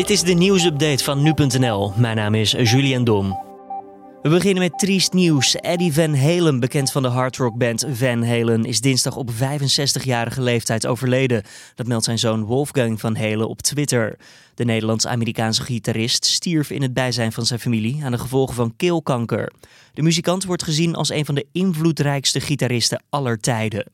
Dit is de nieuwsupdate van nu.nl. Mijn naam is Julian Dom. We beginnen met triest nieuws. Eddie Van Halen, bekend van de hardrockband Van Halen, is dinsdag op 65-jarige leeftijd overleden. Dat meldt zijn zoon Wolfgang Van Halen op Twitter. De Nederlands-Amerikaanse gitarist stierf in het bijzijn van zijn familie aan de gevolgen van keelkanker. De muzikant wordt gezien als een van de invloedrijkste gitaristen aller tijden.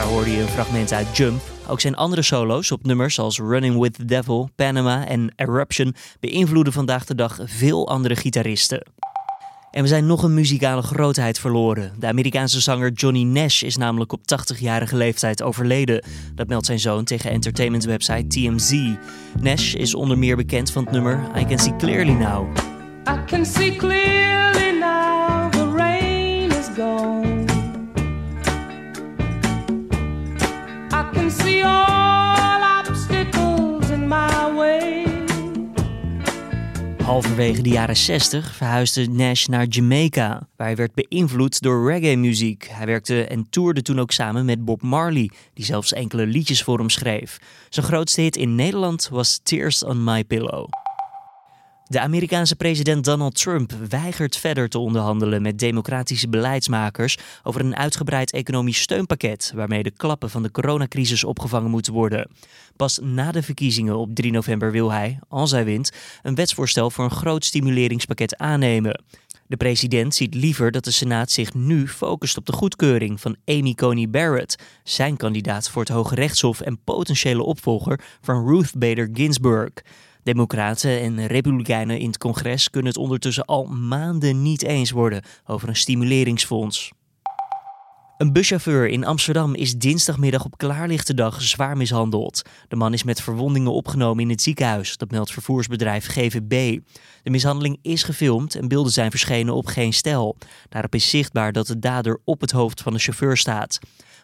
Daar hoorde je een fragment uit Jump. Ook zijn andere solo's op nummers als Running with the Devil, Panama en Eruption beïnvloeden vandaag de dag veel andere gitaristen. En we zijn nog een muzikale grootheid verloren. De Amerikaanse zanger Johnny Nash is namelijk op 80-jarige leeftijd overleden. Dat meldt zijn zoon tegen entertainmentwebsite TMZ. Nash is onder meer bekend van het nummer I Can See Clearly Now. I can see clearly Halverwege de jaren 60 verhuisde Nash naar Jamaica, waar hij werd beïnvloed door reggae-muziek. Hij werkte en toerde toen ook samen met Bob Marley, die zelfs enkele liedjes voor hem schreef. Zijn grootste hit in Nederland was Tears on My Pillow. De Amerikaanse president Donald Trump weigert verder te onderhandelen met democratische beleidsmakers over een uitgebreid economisch steunpakket waarmee de klappen van de coronacrisis opgevangen moeten worden. Pas na de verkiezingen op 3 november wil hij, als hij wint, een wetsvoorstel voor een groot stimuleringspakket aannemen. De president ziet liever dat de Senaat zich nu focust op de goedkeuring van Amy Coney Barrett, zijn kandidaat voor het Hoge Rechtshof en potentiële opvolger van Ruth Bader Ginsburg. Democraten en Republikeinen in het congres kunnen het ondertussen al maanden niet eens worden over een stimuleringsfonds. Een buschauffeur in Amsterdam is dinsdagmiddag op klaarlichte dag zwaar mishandeld. De man is met verwondingen opgenomen in het ziekenhuis, dat meldt vervoersbedrijf GVB. De mishandeling is gefilmd en beelden zijn verschenen op geen stel. Daarop is zichtbaar dat de dader op het hoofd van de chauffeur staat.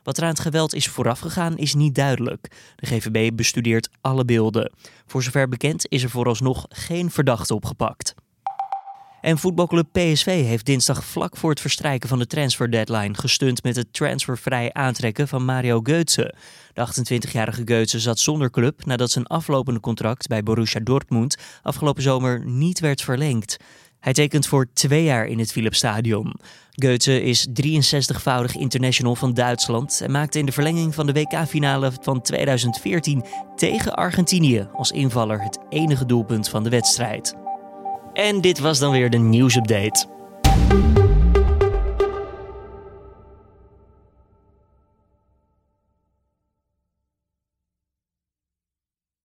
Wat er aan het geweld is voorafgegaan is niet duidelijk. De GVB bestudeert alle beelden. Voor zover bekend is er vooralsnog geen verdachte opgepakt. En voetbalclub PSV heeft dinsdag vlak voor het verstrijken van de transfer deadline gestund met het transfervrij aantrekken van Mario Götze. De 28-jarige Götze zat zonder club nadat zijn aflopende contract bij Borussia Dortmund afgelopen zomer niet werd verlengd. Hij tekent voor twee jaar in het Philipsstadion. Goethe is 63-voudig international van Duitsland en maakte in de verlenging van de WK-finale van 2014 tegen Argentinië als invaller het enige doelpunt van de wedstrijd. En dit was dan weer de nieuwsupdate.